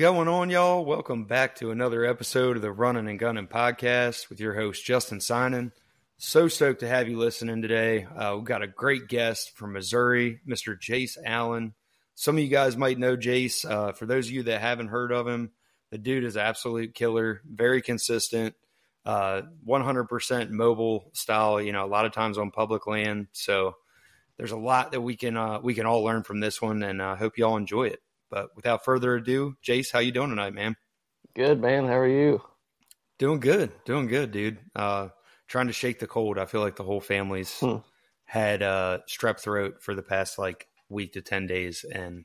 going on, y'all? Welcome back to another episode of the Running and Gunning podcast with your host, Justin Simon. So stoked to have you listening today. Uh, we've got a great guest from Missouri, Mr. Jace Allen. Some of you guys might know Jace. Uh, for those of you that haven't heard of him, the dude is absolute killer, very consistent, uh, 100% mobile style, you know, a lot of times on public land. So there's a lot that we can uh, we can all learn from this one, and I uh, hope you all enjoy it. But without further ado, Jace, how you doing tonight, man? Good, man. How are you? Doing good, doing good, dude. Uh, trying to shake the cold. I feel like the whole family's hmm. had uh, strep throat for the past like week to ten days, and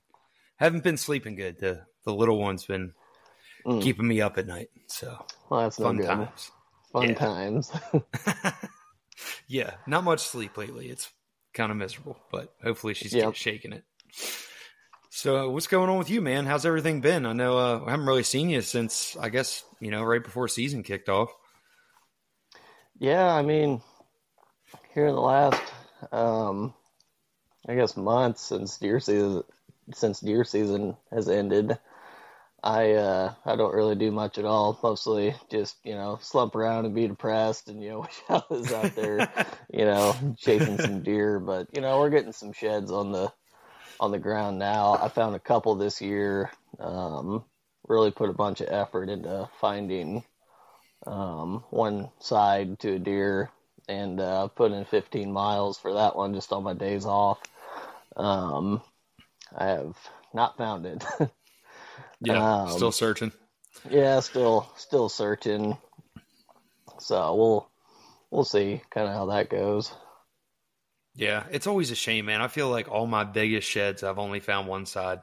haven't been sleeping good. The the little one's been mm. keeping me up at night. So well, that's fun no times. Fun yeah. times. yeah, not much sleep lately. It's kind of miserable, but hopefully she's yep. shaking it. So, uh, what's going on with you, man? How's everything been? I know uh, I haven't really seen you since I guess you know right before season kicked off. Yeah, I mean, here in the last, um, I guess, months since deer season since deer season has ended, I uh, I don't really do much at all. Mostly just you know slump around and be depressed, and you know wish I was out there, you know, chasing some deer. But you know we're getting some sheds on the on the ground now. I found a couple this year. Um, really put a bunch of effort into finding um, one side to a deer and uh, put in 15 miles for that one just on my days off. Um, I have not found it. yeah, um, still searching. Yeah, still still searching. So we'll we'll see kind of how that goes. Yeah, it's always a shame, man. I feel like all my biggest sheds, I've only found one side,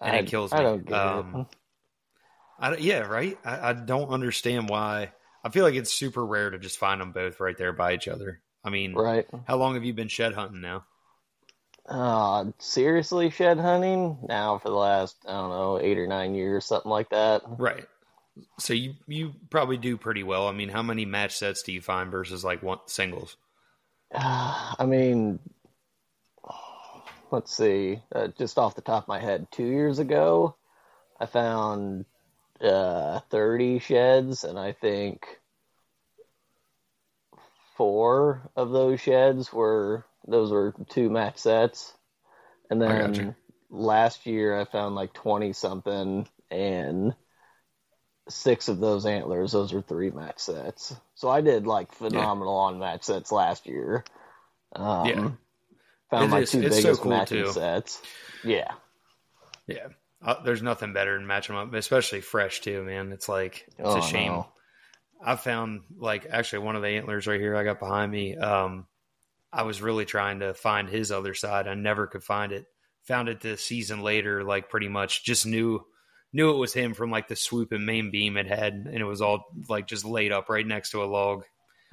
and I, it kills me. I don't get um, it. I, yeah, right. I, I don't understand why. I feel like it's super rare to just find them both right there by each other. I mean, right? How long have you been shed hunting now? Uh, seriously, shed hunting now for the last I don't know eight or nine years, something like that. Right. So you you probably do pretty well. I mean, how many match sets do you find versus like one singles? Uh, I mean, let's see. Uh, just off the top of my head, two years ago, I found uh, 30 sheds, and I think four of those sheds were those were two match sets. And then last year, I found like 20 something, and six of those antlers, those were three match sets. So I did like phenomenal yeah. on match sets last year. Um, yeah. Found it my is, two biggest so cool matching too. sets. Yeah. Yeah. Uh, there's nothing better than matching them up, especially fresh too, man. It's like, it's oh, a shame. No. I found like actually one of the antlers right here I got behind me. Um, I was really trying to find his other side. I never could find it. Found it the season later, like pretty much just knew knew it was him from like the swoop and main beam it had, and it was all like just laid up right next to a log,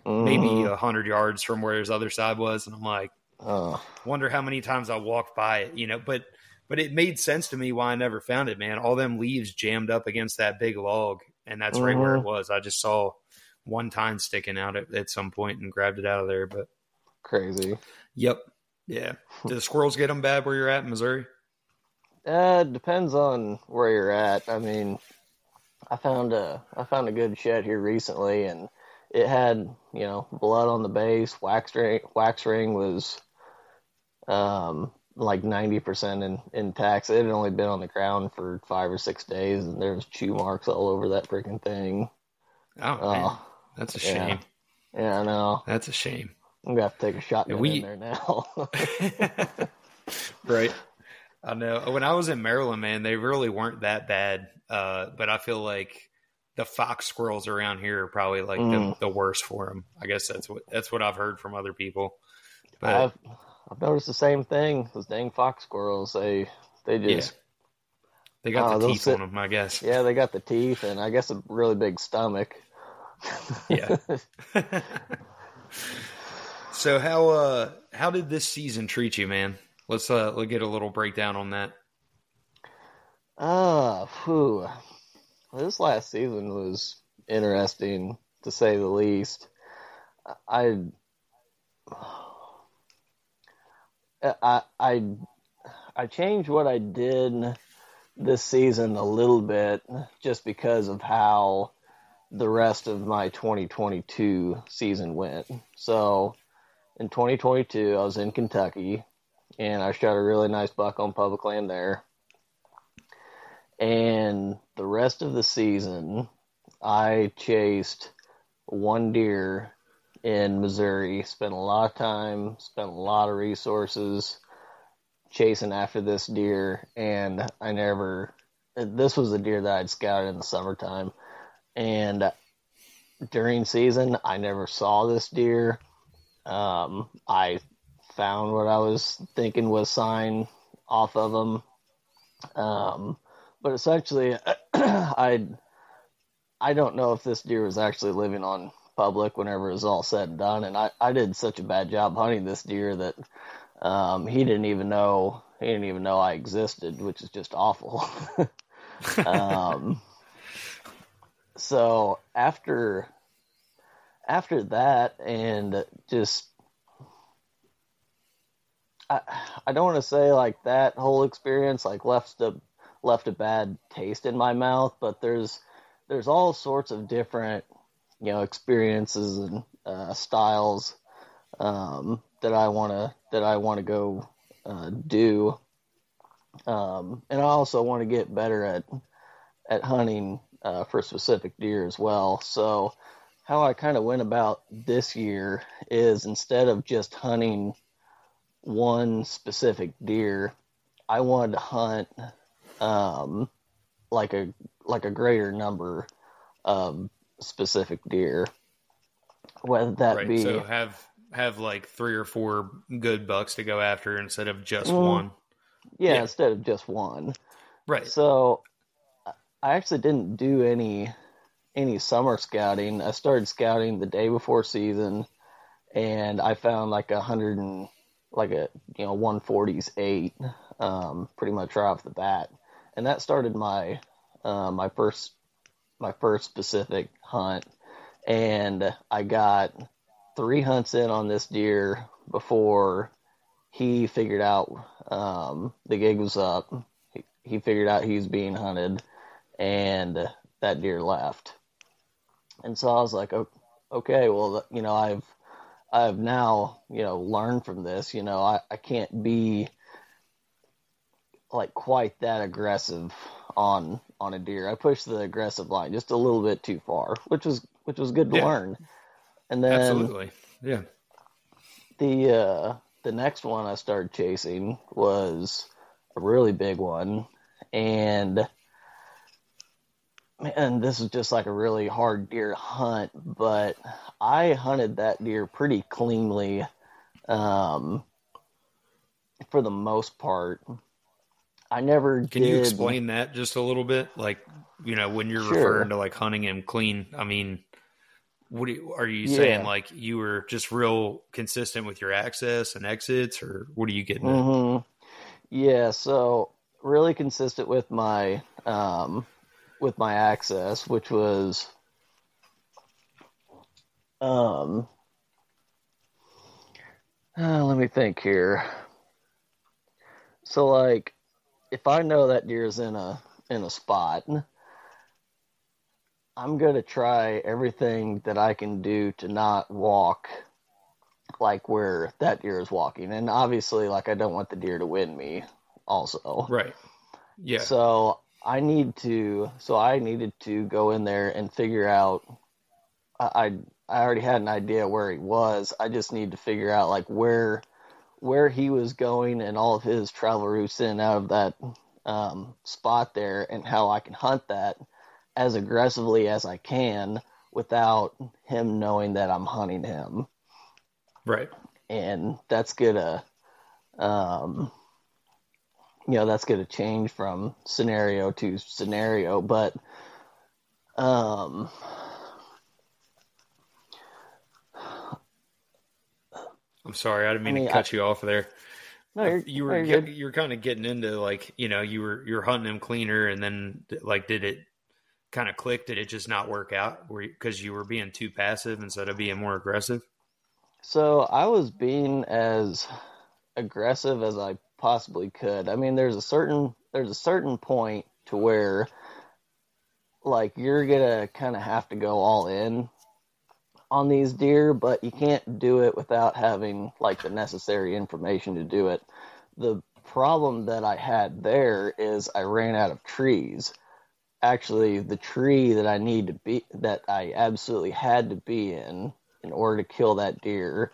mm. maybe a hundred yards from where his other side was. And I'm like, oh. wonder how many times I walked by it, you know. But but it made sense to me why I never found it, man. All them leaves jammed up against that big log, and that's mm-hmm. right where it mm-hmm. was. I just saw one time sticking out at, at some point and grabbed it out of there. But crazy. Yep. Yeah. Do the squirrels get them bad where you're at in Missouri? Uh, depends on where you're at. I mean, I found a I found a good shed here recently, and it had you know blood on the base. Wax ring wax ring was um like ninety percent in intact. It had only been on the ground for five or six days, and there was chew marks all over that freaking thing. Oh, uh, that's a shame. Yeah. yeah, I know. That's a shame. I'm gonna have to take a shot we... in there now. right. I know. When I was in Maryland, man, they really weren't that bad. Uh, but I feel like the fox squirrels around here are probably like mm. the, the, worst for them. I guess that's what that's what I've heard from other people. But I've, I've noticed the same thing. Those dang fox squirrels, they they just yeah. they got uh, the teeth sit, on them. I guess. Yeah, they got the teeth, and I guess a really big stomach. yeah. so how uh how did this season treat you, man? Let's uh let's get a little breakdown on that. Ah, uh, This last season was interesting to say the least. I I I I changed what I did this season a little bit just because of how the rest of my 2022 season went. So in 2022, I was in Kentucky and I shot a really nice buck on public land there. And the rest of the season, I chased one deer in Missouri, spent a lot of time, spent a lot of resources chasing after this deer, and I never. This was a deer that I'd scouted in the summertime, and during season, I never saw this deer. Um, I found what I was thinking was sign off of him. Um, but essentially, I I don't know if this deer was actually living on public whenever it was all said and done, and I I did such a bad job hunting this deer that um, he didn't even know he didn't even know I existed, which is just awful. um, so after after that, and just I I don't want to say like that whole experience like left a left a bad taste in my mouth, but there's there's all sorts of different you know experiences and uh, styles um, that I want to that I want to go uh, do, um, and I also want to get better at at hunting uh, for specific deer as well. So how I kind of went about this year is instead of just hunting one specific deer, I wanted to hunt um, like a like a greater number of specific deer. Whether that right, be so have have like three or four good bucks to go after instead of just mm, one. Yeah, yeah, instead of just one. Right. So I actually didn't do any any summer scouting. I started scouting the day before season, and I found like a hundred and like a you know one forties eight, um, pretty much right off the bat, and that started my uh, my first my first specific hunt, and I got three hunts in on this deer before he figured out um, the gig was up. He, he figured out he was being hunted, and that deer left. And so I was like, okay, well, you know, I've I've now you know learned from this. You know, I, I can't be like quite that aggressive on on a deer. I pushed the aggressive line just a little bit too far, which was which was good to yeah. learn. And then absolutely, yeah. The uh, the next one I started chasing was a really big one, and man, this is just like a really hard deer hunt, but I hunted that deer pretty cleanly um, for the most part. I never Can did... you explain that just a little bit? Like, you know, when you're sure. referring to like hunting him clean, I mean, what you, are you saying? Yeah. Like you were just real consistent with your access and exits, or what are you getting mm-hmm. at? Yeah, so really consistent with my um, with my access, which was um uh, let me think here. So like if I know that deer's in a in a spot, I'm going to try everything that I can do to not walk like where that deer is walking. And obviously like I don't want the deer to win me also. Right. Yeah. So I need to, so I needed to go in there and figure out. I I already had an idea where he was. I just need to figure out like where where he was going and all of his travel routes in and out of that um, spot there, and how I can hunt that as aggressively as I can without him knowing that I'm hunting him. Right. And that's gonna um, you know that's going to change from scenario to scenario but um I'm sorry, I didn't mean I mean, to cut I, you off there. No, you were no, you were kind of getting into like you know you were you're hunting him cleaner, and then like did it kind of click? Did it just not work out because you were being too passive instead of being more aggressive? So I was being as aggressive as I possibly could. I mean, there's a certain there's a certain point to where like you're gonna kind of have to go all in on these deer, but you can't do it without having like the necessary information to do it. The problem that I had there is I ran out of trees. Actually, the tree that I need to be that I absolutely had to be in in order to kill that deer,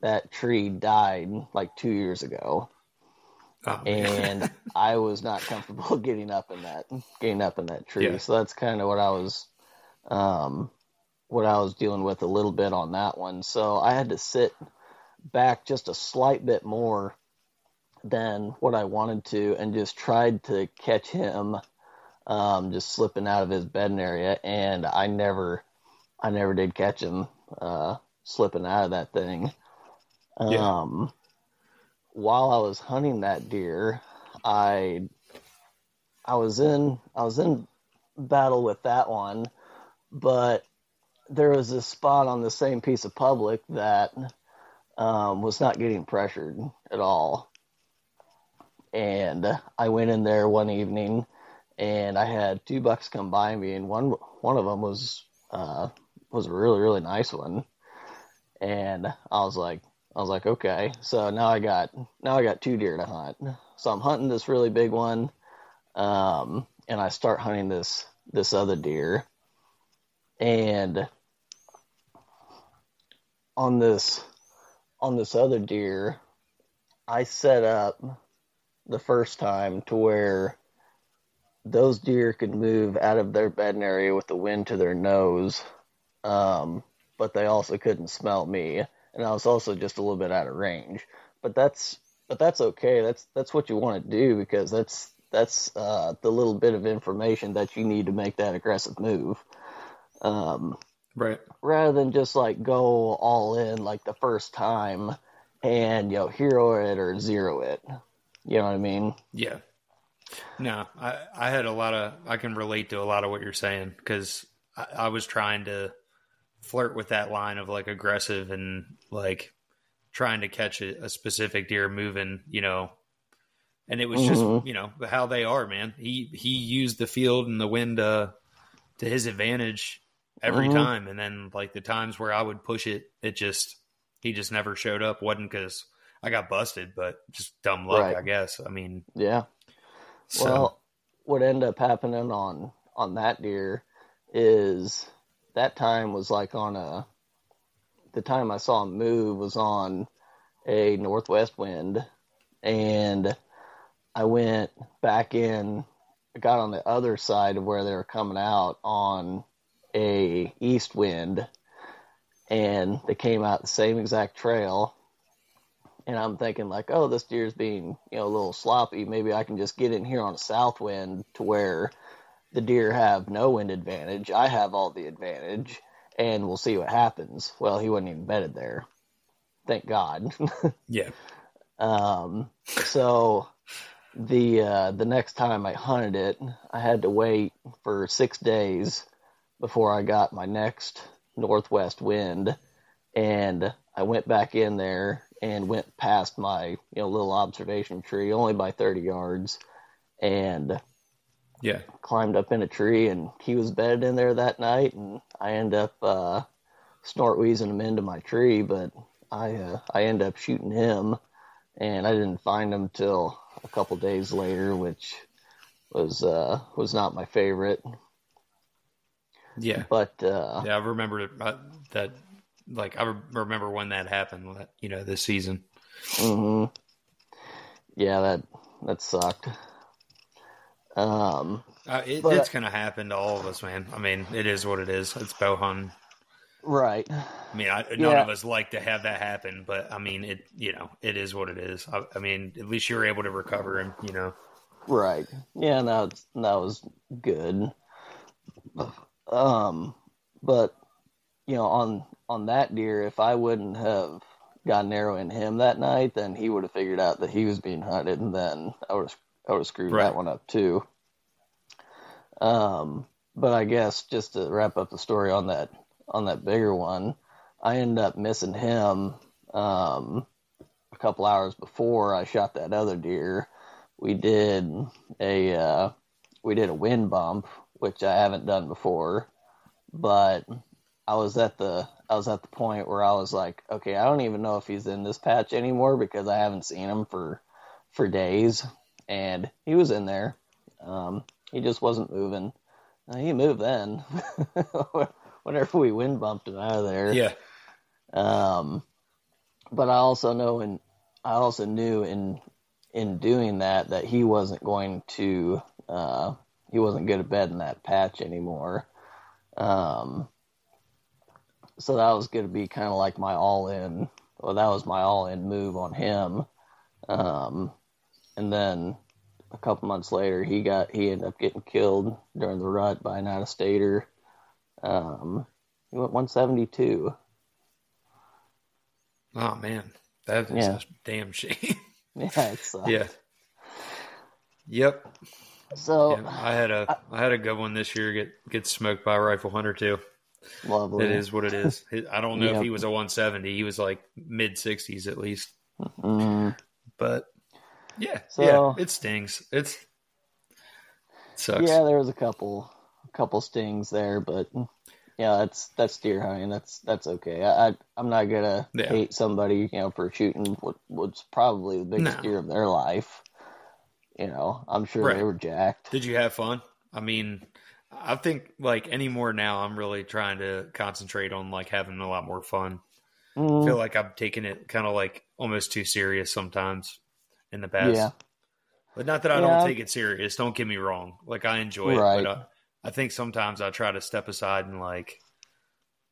that tree died like 2 years ago. Oh, and I was not comfortable getting up in that getting up in that tree. Yeah. So that's kind of what I was um, what I was dealing with a little bit on that one. So I had to sit back just a slight bit more than what I wanted to and just tried to catch him um, just slipping out of his bedding area and I never I never did catch him uh, slipping out of that thing. Yeah. Um, while I was hunting that deer, I I was in I was in battle with that one, but there was a spot on the same piece of public that um, was not getting pressured at all. And I went in there one evening, and I had two bucks come by me, and one one of them was uh, was a really really nice one, and I was like, I was like, okay. So now I got now I got two deer to hunt. So I'm hunting this really big one, um, and I start hunting this this other deer, and on this on this other deer, I set up the first time to where those deer could move out of their bedding area with the wind to their nose, um, but they also couldn't smell me and I was also just a little bit out of range. But that's but that's okay. That's that's what you want to do because that's that's uh, the little bit of information that you need to make that aggressive move. Um, right. Rather than just like go all in like the first time and you know hero it or zero it. You know what I mean? Yeah. No, I I had a lot of I can relate to a lot of what you're saying because I, I was trying to flirt with that line of like aggressive and like trying to catch a, a specific deer moving, you know. And it was mm-hmm. just, you know, how they are, man. He he used the field and the wind uh, to his advantage every mm-hmm. time, and then like the times where I would push it, it just he just never showed up. wasn't because I got busted, but just dumb luck, right. I guess. I mean, yeah. So. Well, what ended up happening on on that deer is that time was like on a the time I saw him move was on a northwest wind and I went back in I got on the other side of where they were coming out on a east wind and they came out the same exact trail and I'm thinking like, oh, this deer's being, you know, a little sloppy. Maybe I can just get in here on a south wind to where the deer have no wind advantage. I have all the advantage, and we'll see what happens. Well, he wasn't even bedded there. Thank God. yeah. Um. So the uh, the next time I hunted it, I had to wait for six days before I got my next northwest wind, and I went back in there and went past my you know little observation tree only by 30 yards, and yeah. Climbed up in a tree and he was bedded in there that night and I end up uh, snort wheezing him into my tree, but I uh, I end up shooting him and I didn't find him till a couple days later, which was uh, was not my favorite. Yeah. But uh, yeah, I remember uh, that like I remember when that happened, you know, this season. mm-hmm. Yeah, that that sucked. Um, uh, it, but, it's going to happen to all of us, man. I mean, it is what it is. It's bow hunting. Right. I mean, I, none yeah. of us like to have that happen, but I mean, it, you know, it is what it is. I, I mean, at least you're able to recover and, you know. Right. Yeah, that, that was good. Um, but, you know, on, on that deer, if I wouldn't have gotten arrow in him that night, then he would have figured out that he was being hunted, and then I would have I would have screwed right. that one up too. Um, but I guess just to wrap up the story on that on that bigger one, I ended up missing him um, a couple hours before I shot that other deer we did a uh, we did a wind bump, which I haven't done before, but I was at the I was at the point where I was like, okay, I don't even know if he's in this patch anymore because I haven't seen him for for days, and he was in there. Um, he just wasn't moving. Uh, he moved then. Whenever we wind bumped him out of there. Yeah. Um, but I also know and I also knew in in doing that that he wasn't going to uh, he wasn't good at bed in that patch anymore. Um, so that was going to be kind of like my all in. Well, that was my all in move on him. Um, and then a couple months later, he got he ended up getting killed during the rut by an out of stater. Um, he went 172. Oh man, that is yeah. a damn shame. yeah, yeah. Yep. So yeah, I had a I, I, had a good one this year. Get get smoked by a rifle hunter too. Lovely. It is what it is. I don't know yep. if he was a 170. He was like mid 60s at least. Mm-hmm. But yeah, so, yeah, it stings. It's it sucks. Yeah, there was a couple a couple stings there, but yeah, that's that's deer hunting. That's that's okay. I, I am not gonna yeah. hate somebody you know for shooting what was probably the biggest no. deer of their life. You know, I'm sure right. they were jacked. Did you have fun? I mean, I think like anymore now, I'm really trying to concentrate on like having a lot more fun. Mm. I feel like I'm taking it kind of like almost too serious sometimes in the past. Yeah. But not that I yeah. don't take it serious. Don't get me wrong. Like I enjoy right. it, but I, I think sometimes I try to step aside and like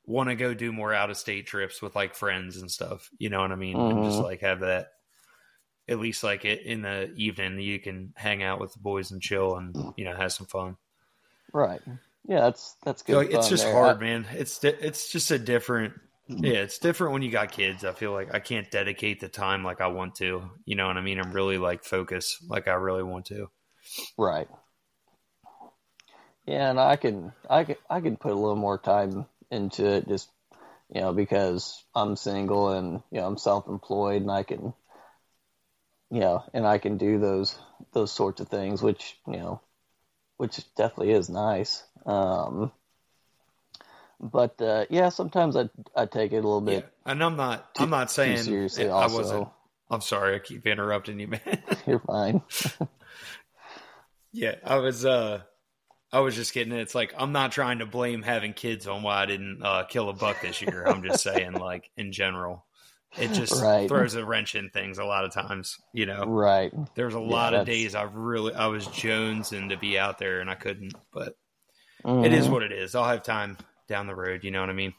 want to go do more out of state trips with like friends and stuff. You know what I mean? Mm-hmm. And just mm-hmm. like have that at least like it in the evening you can hang out with the boys and chill and you know have some fun. Right. Yeah, that's that's good. It's just there. hard, man. It's it's just a different. Yeah, it's different when you got kids. I feel like I can't dedicate the time like I want to. You know what I mean? I'm really like focus like I really want to. Right. Yeah, and I can I can I can put a little more time into it just you know because I'm single and you know I'm self-employed and I can you know and I can do those those sorts of things which you know which definitely is nice. Um, but uh, yeah, sometimes I I take it a little bit. Yeah. And I'm not too, I'm not saying seriously. I wasn't. I'm sorry, I keep interrupting you, man. You're fine. yeah, I was. uh I was just kidding. It's like I'm not trying to blame having kids on why I didn't uh, kill a buck this year. I'm just saying, like in general, it just right. throws a wrench in things a lot of times. You know, right? There's a lot yeah, of days I really I was jonesing to be out there and I couldn't, but mm. it is mm-hmm. what it is. I'll have time down the road. You know what I mean?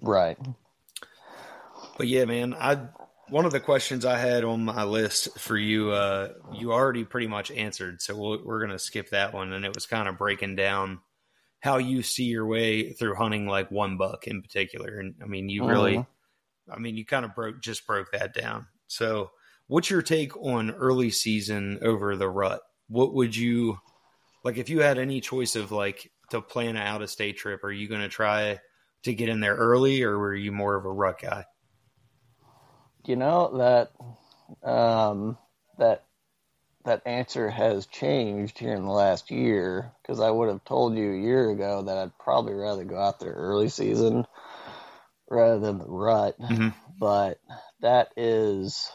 Right. But yeah, man, I one of the questions I had on my list for you, uh, you already pretty much answered, so we we are going to skip that one. And it was kind of breaking down how you see your way through hunting like one buck in particular. And I mean, you really, mm-hmm. I mean, you kind of broke just broke that down. So, what's your take on early season over the rut? What would you like if you had any choice of like to plan an out of state trip? Are you going to try to get in there early, or were you more of a rut guy? you know that um, that that answer has changed here in the last year because I would have told you a year ago that I'd probably rather go out there early season rather than the rut. Mm-hmm. But that is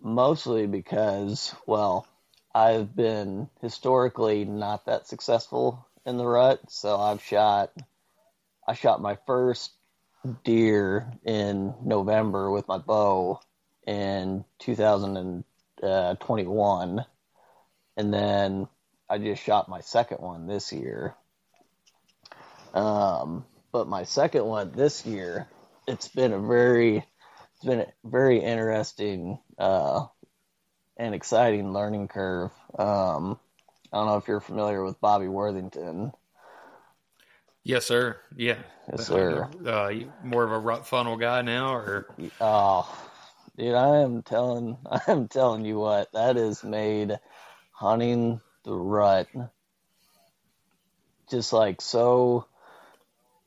mostly because, well, I've been historically not that successful in the rut. So I've shot, I shot my first deer in November with my bow in 2021, and then I just shot my second one this year. Um, but my second one this year, it's been a very, it's been a very interesting uh, and exciting learning curve. Um, I don't know if you're familiar with Bobby Worthington. Yes, sir. Yeah. Yes, sir. Uh, more of a rut funnel guy now, or? Oh, dude, I am telling, I am telling you what that has made hunting the rut just like so,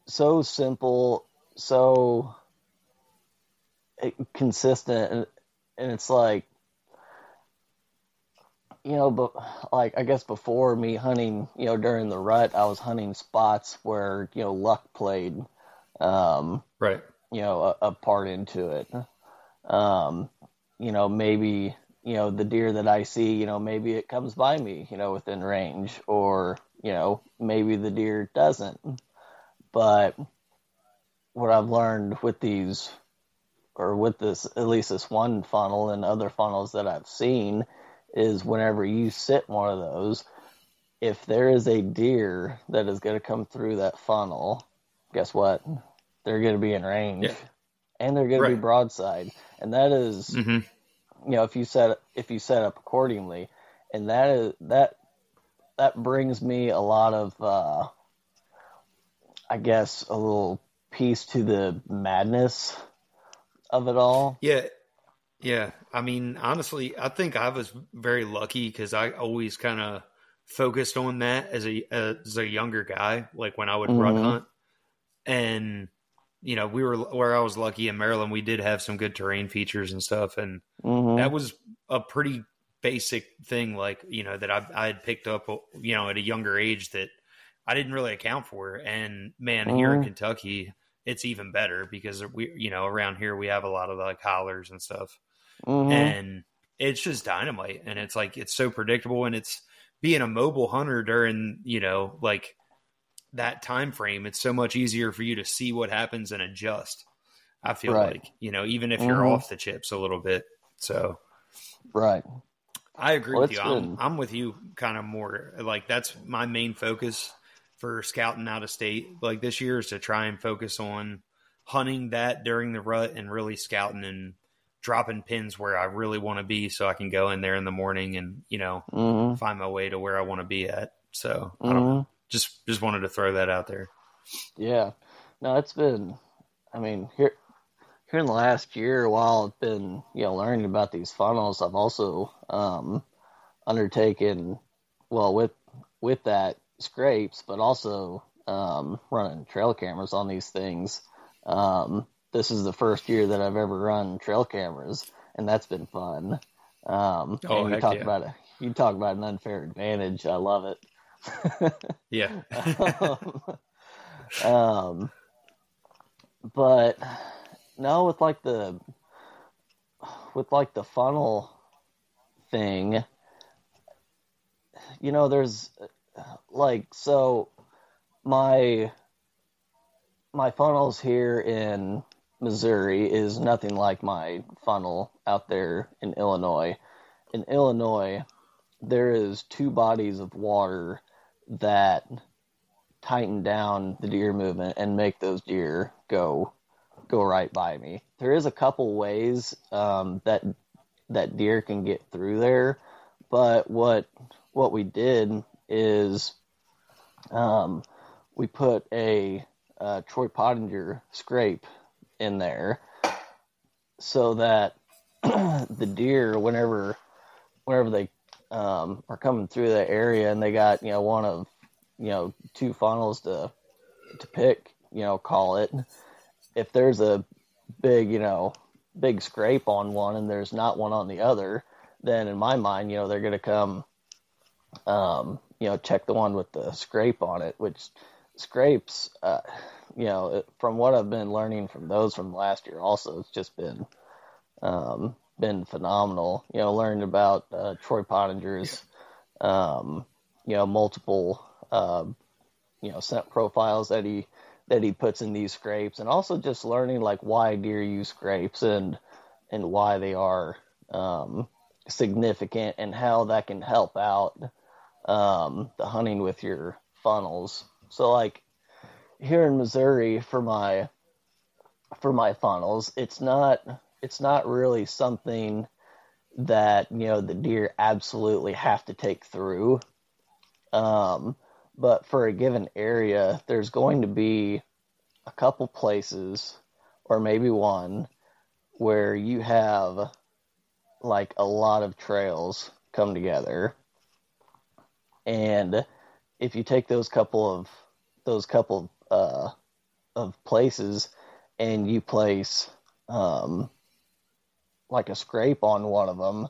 so simple, so consistent, and, and it's like you know, but like I guess before me hunting, you know, during the rut, I was hunting spots where you know luck played, um, right, you know, a, a part into it. Um, you know, maybe you know the deer that I see, you know, maybe it comes by me, you know, within range, or you know, maybe the deer doesn't. But what I've learned with these, or with this, at least this one funnel and other funnels that I've seen, is whenever you sit one of those, if there is a deer that is going to come through that funnel, guess what? They're going to be in range, yeah. and they're going right. to be broadside, and that is, mm-hmm. you know, if you set if you set up accordingly, and that is that that brings me a lot of, uh, I guess, a little piece to the madness of it all. Yeah, yeah, I mean, honestly, I think I was very lucky because I always kind of focused on that as a as a younger guy, like when I would mm-hmm. run hunt, and you know, we were where I was lucky in Maryland. We did have some good terrain features and stuff, and mm-hmm. that was a pretty basic thing, like you know, that I, I had picked up, you know, at a younger age that I didn't really account for. And man, mm-hmm. here in mm-hmm. Kentucky, it's even better because we, you know, around here we have a lot of like hollers and stuff mm-hmm. and it's just dynamite. And it's like it's so predictable, and it's being a mobile hunter during you know like that time frame. It's so much easier for you to see what happens and adjust. I feel right. like you know even if you're mm-hmm. off the chips a little bit. So right. I agree well, with you. I'm, I'm, with you kind of more like that's my main focus for scouting out of state like this year is to try and focus on hunting that during the rut and really scouting and dropping pins where I really want to be so I can go in there in the morning and, you know, mm-hmm. find my way to where I want to be at. So mm-hmm. I don't know. Mm-hmm. Just just wanted to throw that out there. Yeah. No, it's been I mean, here here in the last year while I've been, you know, learning about these funnels, I've also um undertaken well with with that scrapes, but also um running trail cameras on these things. Um this is the first year that I've ever run trail cameras, and that's been fun. Um, oh, you talk yeah. about a, you talk about an unfair advantage. I love it. yeah. um, um, but no, with like the with like the funnel thing, you know, there's like so my my funnels here in Missouri is nothing like my funnel out there in Illinois. In Illinois, there is two bodies of water that tighten down the deer movement and make those deer go go right by me. There is a couple ways um, that that deer can get through there, but what what we did is um, we put a, a Troy Pottenger scrape in there so that the deer, whenever whenever they um, are coming through that area and they got you know one of you know two funnels to to pick, you know, call it. If there's a big you know big scrape on one and there's not one on the other, then in my mind, you know, they're going to come, um, you know, check the one with the scrape on it, which scrapes, uh, you know, from what I've been learning from those from last year, also it's just been um, been phenomenal. You know, learned about uh, Troy Pottenger's, um, you know, multiple uh, you know scent profiles that he that he puts in these scrapes, and also just learning like why deer use scrapes and and why they are um, significant and how that can help out um, the hunting with your funnels. So like here in Missouri for my for my funnels, it's not it's not really something that you know the deer absolutely have to take through. Um, but for a given area, there's going to be a couple places, or maybe one, where you have like a lot of trails come together, and if you take those couple of those couple uh, of places and you place um, like a scrape on one of them,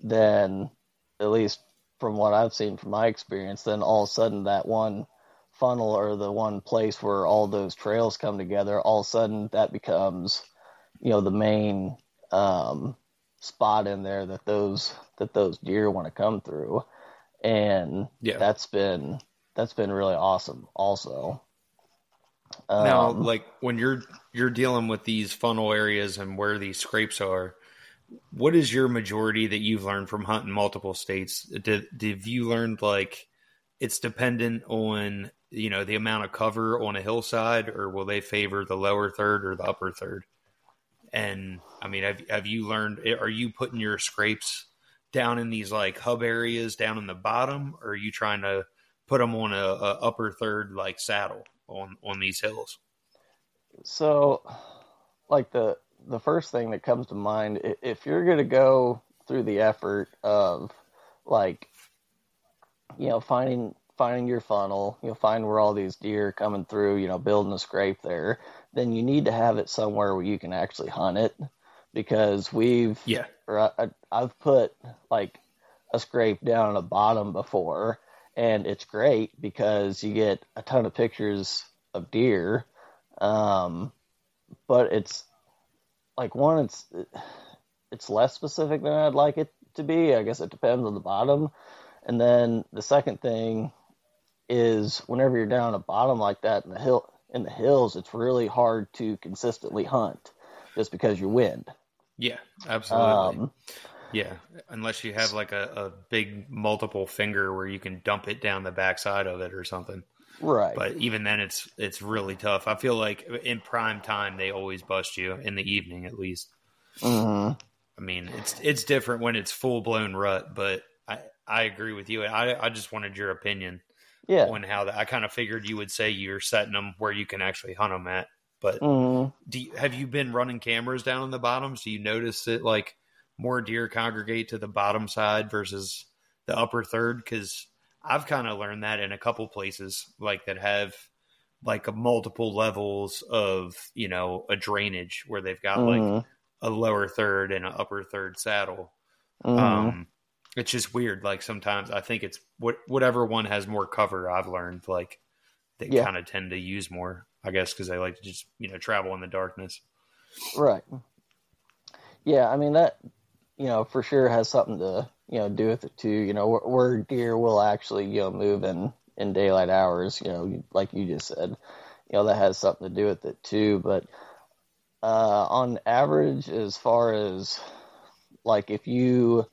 then at least from what I've seen from my experience, then all of a sudden that one funnel or the one place where all those trails come together, all of a sudden that becomes, you know, the main um, spot in there that those that those deer want to come through, and yeah. that's been that's been really awesome. Also, um, now like when you're you're dealing with these funnel areas and where these scrapes are, what is your majority that you've learned from hunting multiple states? Did, did you learned like it's dependent on you know the amount of cover on a hillside, or will they favor the lower third or the upper third? And I mean, have have you learned? Are you putting your scrapes down in these like hub areas down in the bottom, or are you trying to put them on a, a upper third like saddle on on these hills? So, like the the first thing that comes to mind, if you're going to go through the effort of like, you know, finding finding your funnel, you'll find where all these deer are coming through, you know, building a scrape there, then you need to have it somewhere where you can actually hunt it because we've yeah, I, I've put like a scrape down the bottom before and it's great because you get a ton of pictures of deer. Um, but it's like one, it's it's less specific than I'd like it to be. I guess it depends on the bottom. And then the second thing is whenever you're down a bottom like that in the hill in the hills, it's really hard to consistently hunt just because you wind. Yeah, absolutely. Um, yeah, unless you have like a, a big multiple finger where you can dump it down the backside of it or something. Right. But even then, it's it's really tough. I feel like in prime time they always bust you in the evening at least. Mm-hmm. I mean, it's it's different when it's full blown rut, but I I agree with you. I I just wanted your opinion yeah. on how that. I kind of figured you would say you're setting them where you can actually hunt them at. But mm-hmm. do you, have you been running cameras down in the bottoms? Do you notice it like more deer congregate to the bottom side versus the upper third? Because I've kind of learned that in a couple places like that have like a multiple levels of you know a drainage where they've got mm-hmm. like a lower third and an upper third saddle. Mm-hmm. Um, it's just weird. Like sometimes I think it's what whatever one has more cover. I've learned like they yeah. kind of tend to use more. I guess because they like to just you know travel in the darkness. Right. Yeah, I mean that you know for sure has something to you know do with it too. You know where, where deer will actually you know move in in daylight hours. You know like you just said. You know that has something to do with it too. But uh, on average, as far as like if you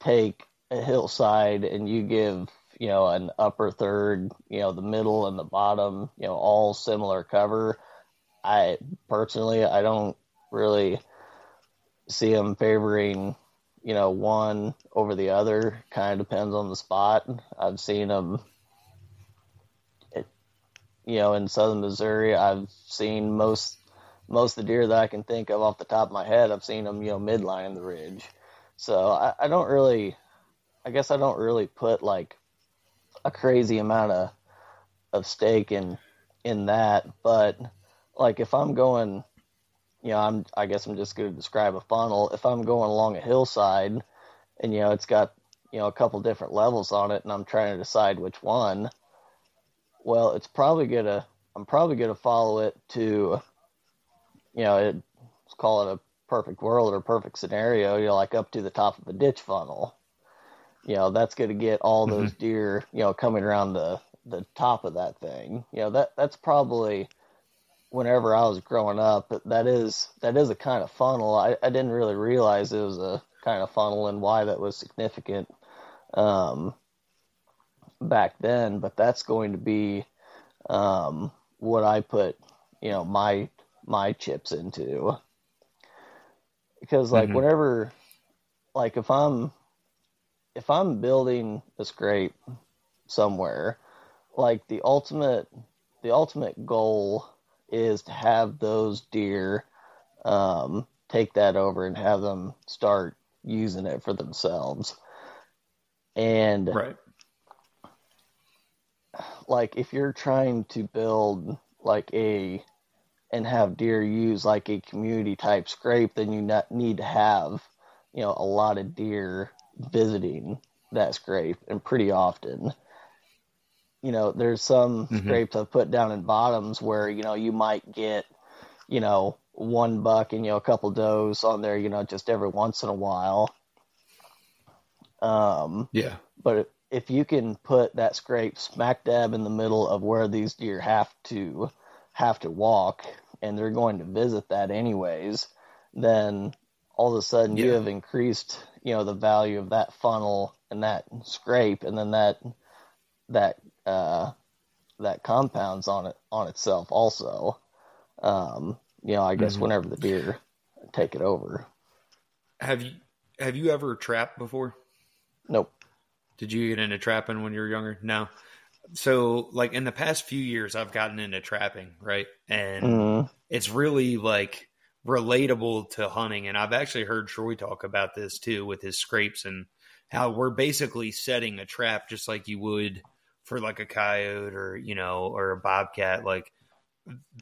take a hillside and you give you know an upper third you know the middle and the bottom you know all similar cover i personally i don't really see them favoring you know one over the other kind of depends on the spot i've seen them it, you know in southern missouri i've seen most most of the deer that i can think of off the top of my head i've seen them you know midline in the ridge so I, I don't really, I guess I don't really put like a crazy amount of of stake in in that. But like if I'm going, you know, I'm I guess I'm just going to describe a funnel. If I'm going along a hillside, and you know it's got you know a couple different levels on it, and I'm trying to decide which one. Well, it's probably gonna I'm probably gonna follow it to, you know, it, let's call it a perfect world or perfect scenario, you know, like up to the top of a ditch funnel. You know, that's going to get all mm-hmm. those deer, you know, coming around the the top of that thing. You know, that that's probably whenever I was growing up, that is that is a kind of funnel. I, I didn't really realize it was a kind of funnel and why that was significant um, back then, but that's going to be um, what I put, you know, my my chips into because like mm-hmm. whenever like if i'm if i'm building a scrape somewhere like the ultimate the ultimate goal is to have those deer um, take that over and have them start using it for themselves and right like if you're trying to build like a and have deer use like a community type scrape, then you need to have, you know, a lot of deer visiting that scrape and pretty often. You know, there's some mm-hmm. scrapes I've put down in bottoms where, you know, you might get, you know, one buck and, you know, a couple does on there, you know, just every once in a while. Um, yeah. But if you can put that scrape smack dab in the middle of where these deer have to have to walk and they're going to visit that anyways, then all of a sudden yeah. you have increased, you know, the value of that funnel and that scrape and then that that uh that compounds on it on itself also. Um, you know, I guess mm-hmm. whenever the deer take it over. Have you have you ever trapped before? Nope. Did you get into trapping when you were younger? No. So, like in the past few years, I've gotten into trapping, right? And mm-hmm. it's really like relatable to hunting. And I've actually heard Troy talk about this too with his scrapes and how we're basically setting a trap just like you would for like a coyote or, you know, or a bobcat. Like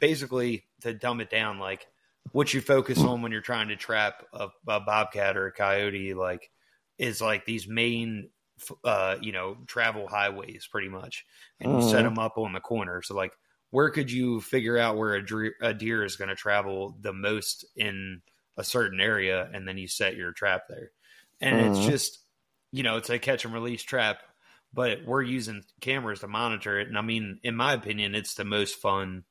basically to dumb it down, like what you focus on when you're trying to trap a, a bobcat or a coyote, like is like these main uh, you know, travel highways pretty much, and you set them mm-hmm. up on the corner. So like, where could you figure out where a deer, a deer is going to travel the most in a certain area, and then you set your trap there, and mm-hmm. it's just, you know, it's a catch and release trap, but we're using cameras to monitor it, and I mean, in my opinion, it's the most fun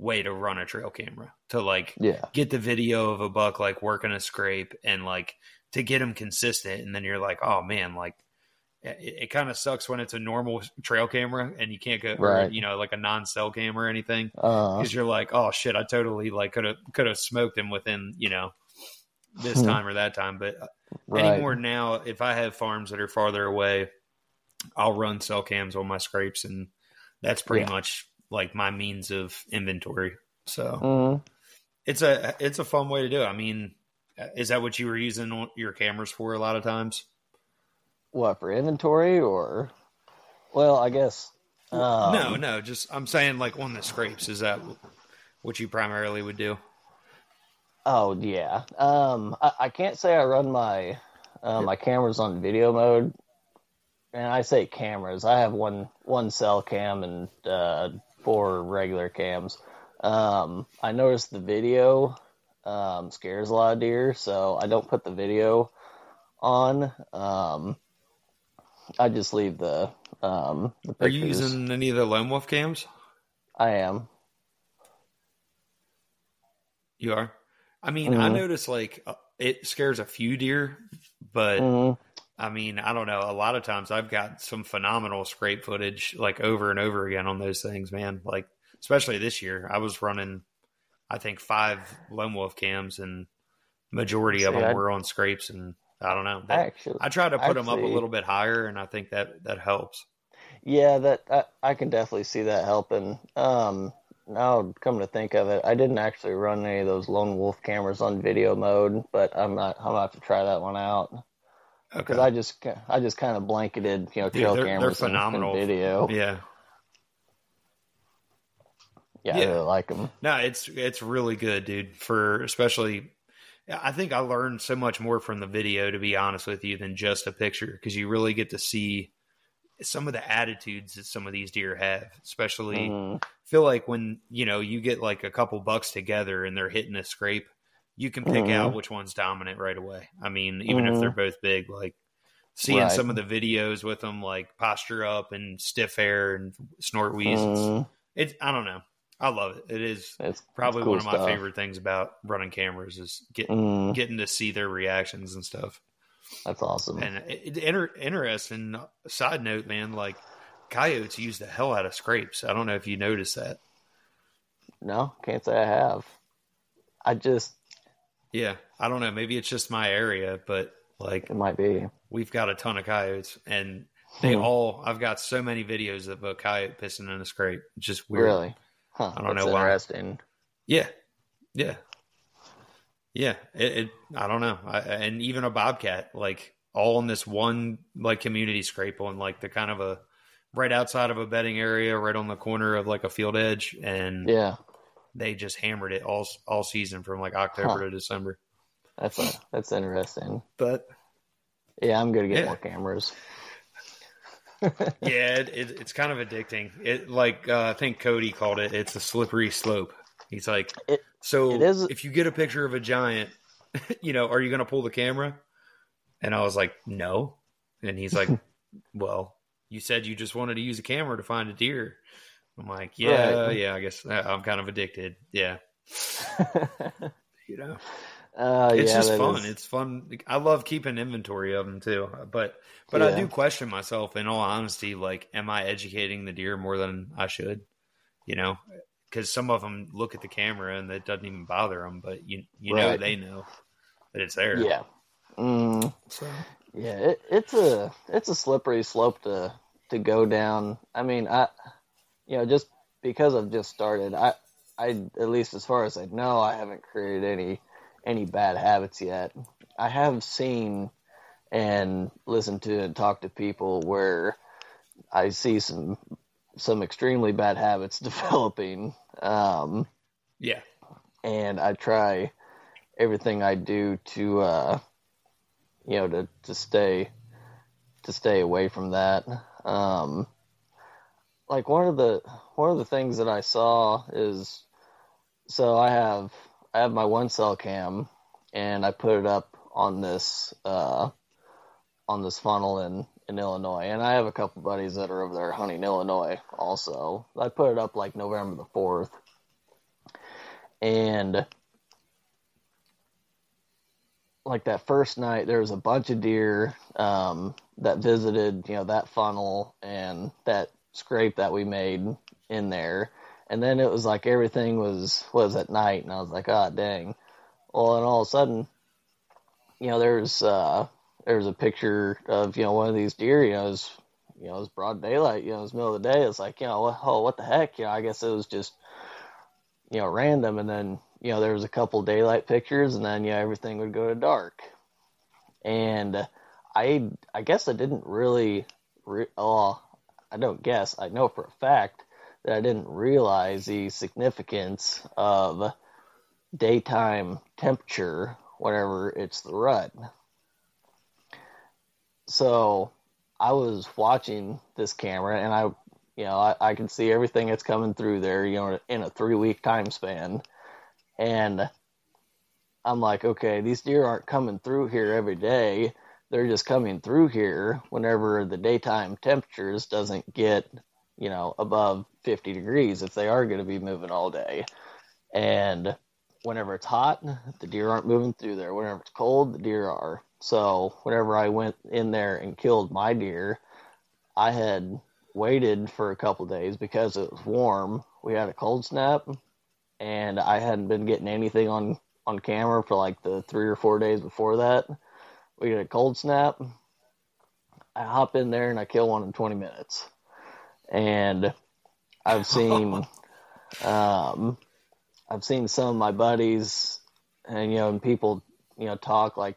way to run a trail camera to like yeah. get the video of a buck like working a scrape and like to get them consistent and then you're like oh man like it, it kind of sucks when it's a normal trail camera and you can't go right. or, you know like a non-cell camera or anything because uh-huh. you're like oh shit i totally like could have could have smoked him within you know this hmm. time or that time but uh, right. anymore now if i have farms that are farther away i'll run cell cams on my scrapes and that's pretty yeah. much like my means of inventory so mm. it's a it's a fun way to do it i mean is that what you were using your cameras for a lot of times what for inventory or? Well, I guess. Um, no, no. Just I'm saying, like on the scrapes, is that what you primarily would do? Oh yeah. Um, I, I can't say I run my uh, my cameras on video mode. And I say cameras. I have one one cell cam and uh, four regular cams. Um, I noticed the video um, scares a lot of deer, so I don't put the video on. Um, I just leave the. Um, the Are you using any of the lone wolf cams? I am. You are. I mean, mm-hmm. I notice like uh, it scares a few deer, but mm-hmm. I mean, I don't know. A lot of times I've got some phenomenal scrape footage like over and over again on those things, man. Like especially this year, I was running, I think five lone wolf cams, and majority See, of them I, were on scrapes, and I don't know. That, actually, I try to put actually, them up a little bit higher, and I think that that helps. Yeah, that I, I can definitely see that helping. Um, now, come to think of it, I didn't actually run any of those lone wolf cameras on video mode, but I'm not. I'm gonna to try that one out because okay. I just I just kind of blanketed you know trail Dude, they're, cameras they're phenomenal. And, video. Yeah. Yeah, yeah, I really like them. No, it's it's really good, dude. For especially I think I learned so much more from the video, to be honest with you, than just a picture because you really get to see some of the attitudes that some of these deer have. Especially, mm. feel like when you know you get like a couple bucks together and they're hitting a scrape, you can pick mm. out mm-hmm. which one's dominant right away. I mean, even mm. if they're mm-hmm. both big, like seeing right. some of the videos with them, like posture up and stiff hair and snort wheeze. It's, I don't know. I love it. It is it's, probably it's cool one of my stuff. favorite things about running cameras is get, mm. getting to see their reactions and stuff. That's awesome. And it, it, inter, interesting side note, man. Like coyotes use the hell out of scrapes. I don't know if you noticed that. No, can't say I have. I just yeah, I don't know. Maybe it's just my area, but like it might be. We've got a ton of coyotes, and they hmm. all. I've got so many videos of a coyote pissing in a scrape. It's just weird. Really? Huh, I don't know why. Interesting. Yeah, yeah, yeah. It, it I don't know. I, and even a bobcat, like all in this one like community scrape on like the kind of a right outside of a bedding area, right on the corner of like a field edge, and yeah, they just hammered it all all season from like October huh. to December. That's a, that's interesting. But yeah, I'm gonna get yeah. more cameras. yeah, it, it, it's kind of addicting. It like uh, I think Cody called it. It's a slippery slope. He's like, it, so it is, if you get a picture of a giant, you know, are you going to pull the camera? And I was like, no. And he's like, well, you said you just wanted to use a camera to find a deer. I'm like, yeah, right. yeah, I guess uh, I'm kind of addicted. Yeah. you know, uh, it's yeah, just fun. Is... It's fun. I love keeping inventory of them too. But, but yeah. I do question myself in all honesty, like, am I educating the deer more than I should? You know, because some of them look at the camera and it doesn't even bother them, but you, you right. know, they know that it's there. Yeah. Mm. So. Yeah, it, it's a it's a slippery slope to to go down. I mean, I you know just because I've just started, I I at least as far as I know, I haven't created any any bad habits yet. I have seen and listened to and talked to people where I see some some extremely bad habits developing. Um, yeah, and I try everything I do to uh, you know, to, to stay to stay away from that. Um, like one of the one of the things that I saw is so I have I have my one cell cam and I put it up on this uh, on this funnel in in Illinois and I have a couple buddies that are over there hunting Illinois also. I put it up like November the fourth and like that first night, there was a bunch of deer um, that visited, you know, that funnel and that scrape that we made in there. And then it was like everything was was at night, and I was like, oh, dang. Well, and all of a sudden, you know, there's uh, there's a picture of you know one of these deer. You know, it was you know it was broad daylight. You know, it was middle of the day. It's like you know, oh, what the heck? You know, I guess it was just you know random. And then you know, there was a couple daylight pictures, and then yeah, everything would go to dark. And I, I guess I didn't really, re- oh, I don't guess, I know for a fact that I didn't realize the significance of daytime temperature whenever it's the rut. So I was watching this camera, and I, you know, I, I can see everything that's coming through there, you know, in a three week time span and I'm like, okay, these deer aren't coming through here every day. They're just coming through here whenever the daytime temperatures doesn't get, you know, above 50 degrees if they are going to be moving all day. And whenever it's hot, the deer aren't moving through there. Whenever it's cold, the deer are. So whenever I went in there and killed my deer, I had waited for a couple days because it was warm. We had a cold snap and I hadn't been getting anything on on camera for like the three or four days before that. We get a cold snap. I hop in there and I kill one in 20 minutes. And I've seen, um, I've seen some of my buddies and, you know, and people, you know, talk like,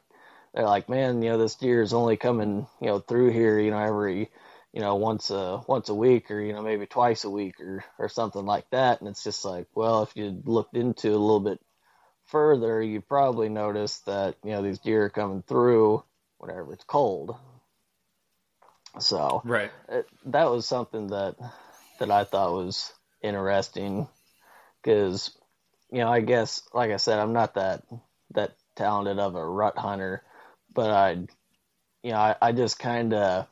they're like, man, you know, this deer is only coming, you know, through here, you know, every, you know, once a once a week or you know maybe twice a week or or something like that. And it's just like, well, if you looked into it a little bit further, you probably noticed that you know these deer are coming through whenever it's cold. So right, it, that was something that that I thought was interesting because you know I guess like I said I'm not that that talented of a rut hunter, but I you know I, I just kind of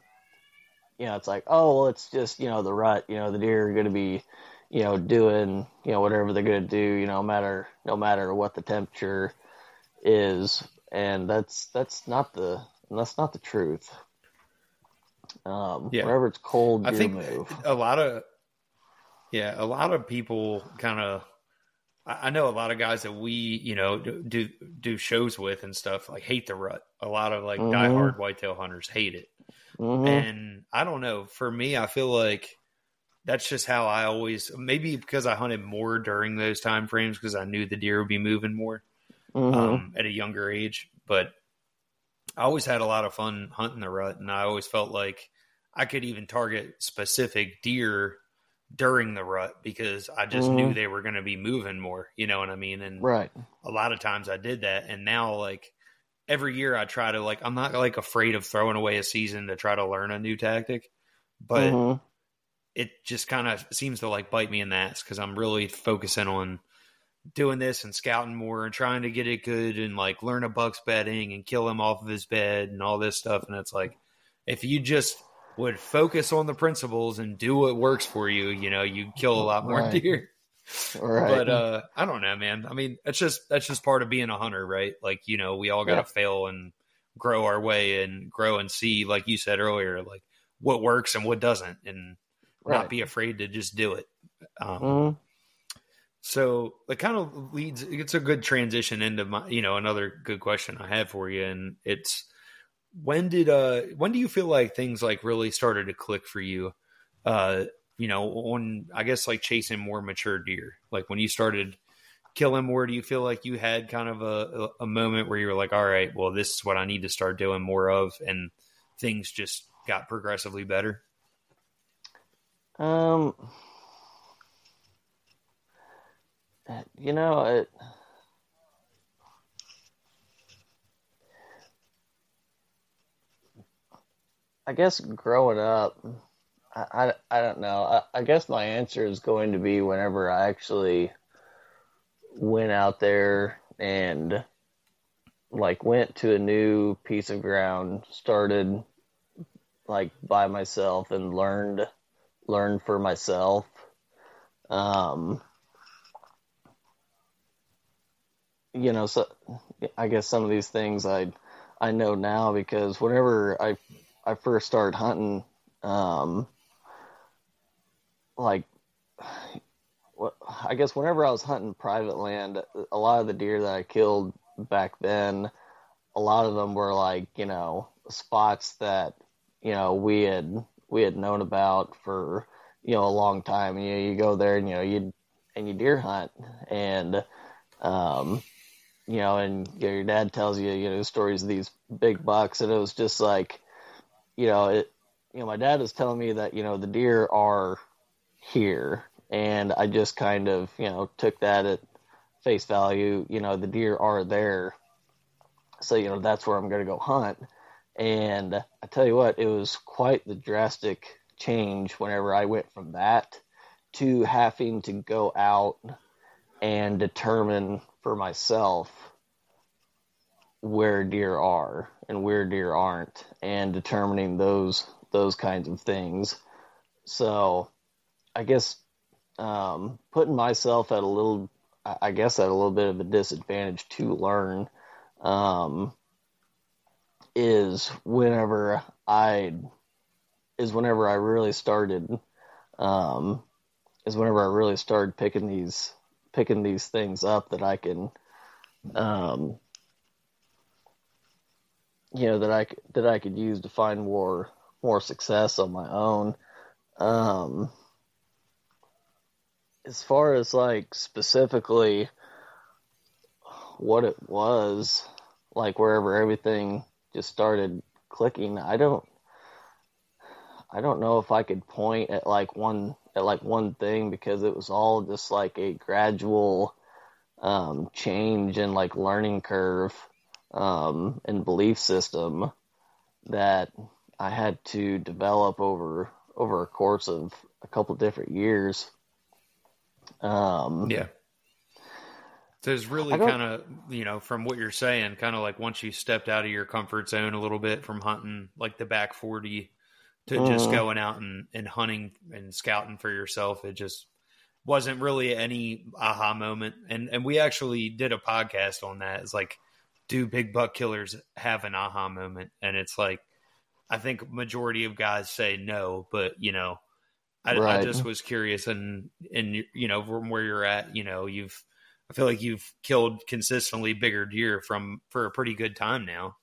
you know, it's like, oh, well, it's just, you know, the rut, you know, the deer are going to be, you know, doing, you know, whatever they're going to do, you know, no matter, no matter what the temperature is. And that's, that's not the, that's not the truth. Um, yeah. whenever it's cold, I think move. a lot of, yeah, a lot of people kind of, I know a lot of guys that we, you know, do do shows with and stuff like hate the rut. A lot of like mm-hmm. diehard whitetail hunters hate it. Mm-hmm. And I don't know. For me, I feel like that's just how I always maybe because I hunted more during those time frames because I knew the deer would be moving more mm-hmm. um, at a younger age. But I always had a lot of fun hunting the rut, and I always felt like I could even target specific deer during the rut because I just mm-hmm. knew they were going to be moving more. You know what I mean? And right, a lot of times I did that, and now like every year I try to like I'm not like afraid of throwing away a season to try to learn a new tactic, but mm-hmm. It just kind of seems to like bite me in the ass because I'm really focusing on doing this and scouting more and trying to get it good and like learn a buck's bedding and kill him off of his bed and all this stuff. And it's like, if you just would focus on the principles and do what works for you, you know, you kill a lot more right. deer. Right. But uh I don't know, man. I mean, it's just that's just part of being a hunter, right? Like, you know, we all gotta yeah. fail and grow our way and grow and see, like you said earlier, like what works and what doesn't and right. not be afraid to just do it. Um mm-hmm. So it kind of leads. It's a good transition into my, you know, another good question I have for you, and it's when did uh when do you feel like things like really started to click for you? Uh, you know, on I guess like chasing more mature deer. Like when you started killing more, do you feel like you had kind of a a moment where you were like, all right, well, this is what I need to start doing more of, and things just got progressively better? Um you know, it, I guess growing up, I, I, I don't know. I, I guess my answer is going to be whenever I actually went out there and like went to a new piece of ground, started like by myself and learned learned for myself. Um, you know, so I guess some of these things I I know now because whenever I I first started hunting, um, like I guess whenever I was hunting private land, a lot of the deer that I killed back then, a lot of them were like you know spots that you know we had we had known about for you know a long time. You know, you go there and you know you and you deer hunt and um you know, and your dad tells you, you know, stories of these big bucks, and it was just like, you know, it, you know, my dad was telling me that, you know, the deer are here, and I just kind of, you know, took that at face value. You know, the deer are there, so you know that's where I'm going to go hunt. And I tell you what, it was quite the drastic change whenever I went from that to having to go out and determine for myself where deer are and where deer aren't and determining those those kinds of things. So I guess um, putting myself at a little I guess at a little bit of a disadvantage to learn um, is whenever I is whenever I really started um, is whenever I really started picking these picking these things up that I can, um, you know, that I that I could use to find more more success on my own. Um, as far as like specifically what it was, like wherever everything just started clicking, I don't I don't know if I could point at like one at like one thing because it was all just like a gradual um, change and like learning curve um, and belief system that I had to develop over over a course of a couple different years. Um, yeah. So it's really kind of, you know, from what you're saying, kind of like once you stepped out of your comfort zone a little bit from hunting like the back 40 to mm. just going out and, and hunting and scouting for yourself. It just wasn't really any aha moment. And and we actually did a podcast on that. It's like, do big buck killers have an aha moment? And it's like, I think majority of guys say no, but you know, I, right. I just was curious and and you know from where you're at, you know, you've I feel like you've killed consistently bigger deer from for a pretty good time now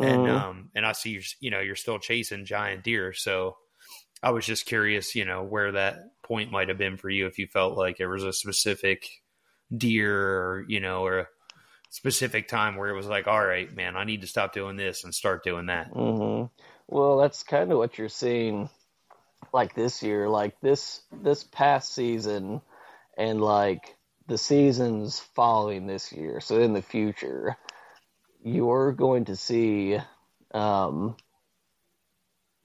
and mm. um and I see you you know you're still chasing giant deer so I was just curious you know where that point might have been for you if you felt like there was a specific deer or you know or a specific time where it was like all right man I need to stop doing this and start doing that mm-hmm. well that's kind of what you're seeing like this year like this this past season and like the seasons following this year so in the future you're going to see um,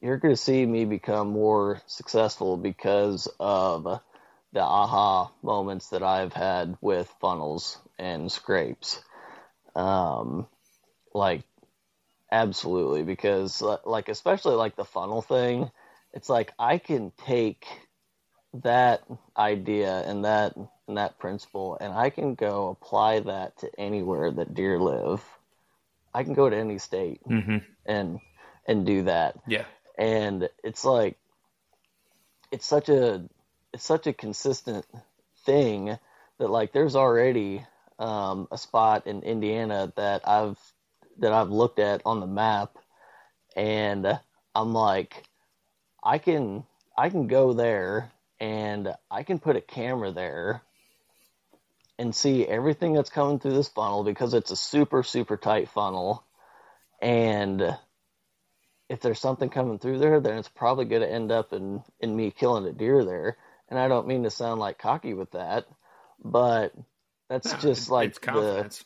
you're going to see me become more successful because of the aha moments that I've had with funnels and scrapes. Um, like absolutely because like especially like the funnel thing, it's like I can take that idea and that and that principle and I can go apply that to anywhere that deer live. I can go to any state mm-hmm. and and do that. Yeah. And it's like it's such a it's such a consistent thing that like there's already um, a spot in Indiana that I've that I've looked at on the map and I'm like I can I can go there and I can put a camera there and see everything that's coming through this funnel because it's a super super tight funnel. And if there's something coming through there then it's probably going to end up in in me killing a deer there. And I don't mean to sound like cocky with that but that's no, just like the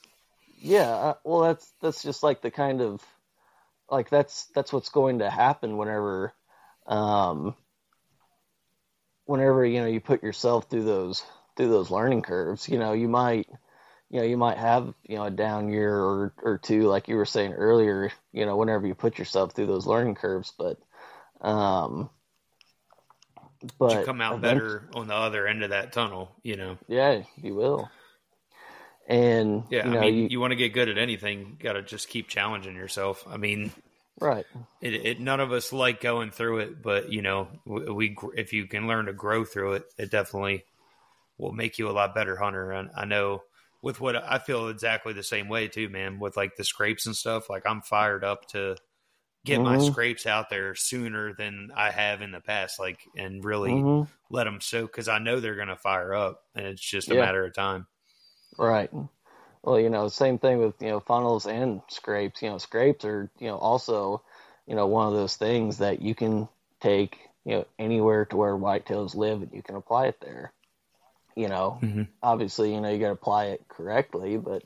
yeah uh, well that's that's just like the kind of like that's that's what's going to happen whenever um whenever you know you put yourself through those through those learning curves, you know, you might you know, you might have, you know, a down year or, or two, like you were saying earlier, you know, whenever you put yourself through those learning curves, but, um, but you come out better on the other end of that tunnel, you know? Yeah, you will. And yeah, you know, I mean, you, you want to get good at anything, you got to just keep challenging yourself. I mean, Right. It, it, none of us like going through it, but you know, we, we, if you can learn to grow through it, it definitely will make you a lot better hunter. And I know with what I feel exactly the same way too, man. With like the scrapes and stuff, like I'm fired up to get mm-hmm. my scrapes out there sooner than I have in the past, like and really mm-hmm. let them soak because I know they're going to fire up, and it's just a yeah. matter of time. Right. Well, you know, same thing with you know funnels and scrapes. You know, scrapes are you know also you know one of those things that you can take you know anywhere to where whitetails live and you can apply it there. You know, mm-hmm. obviously, you know you got to apply it correctly, but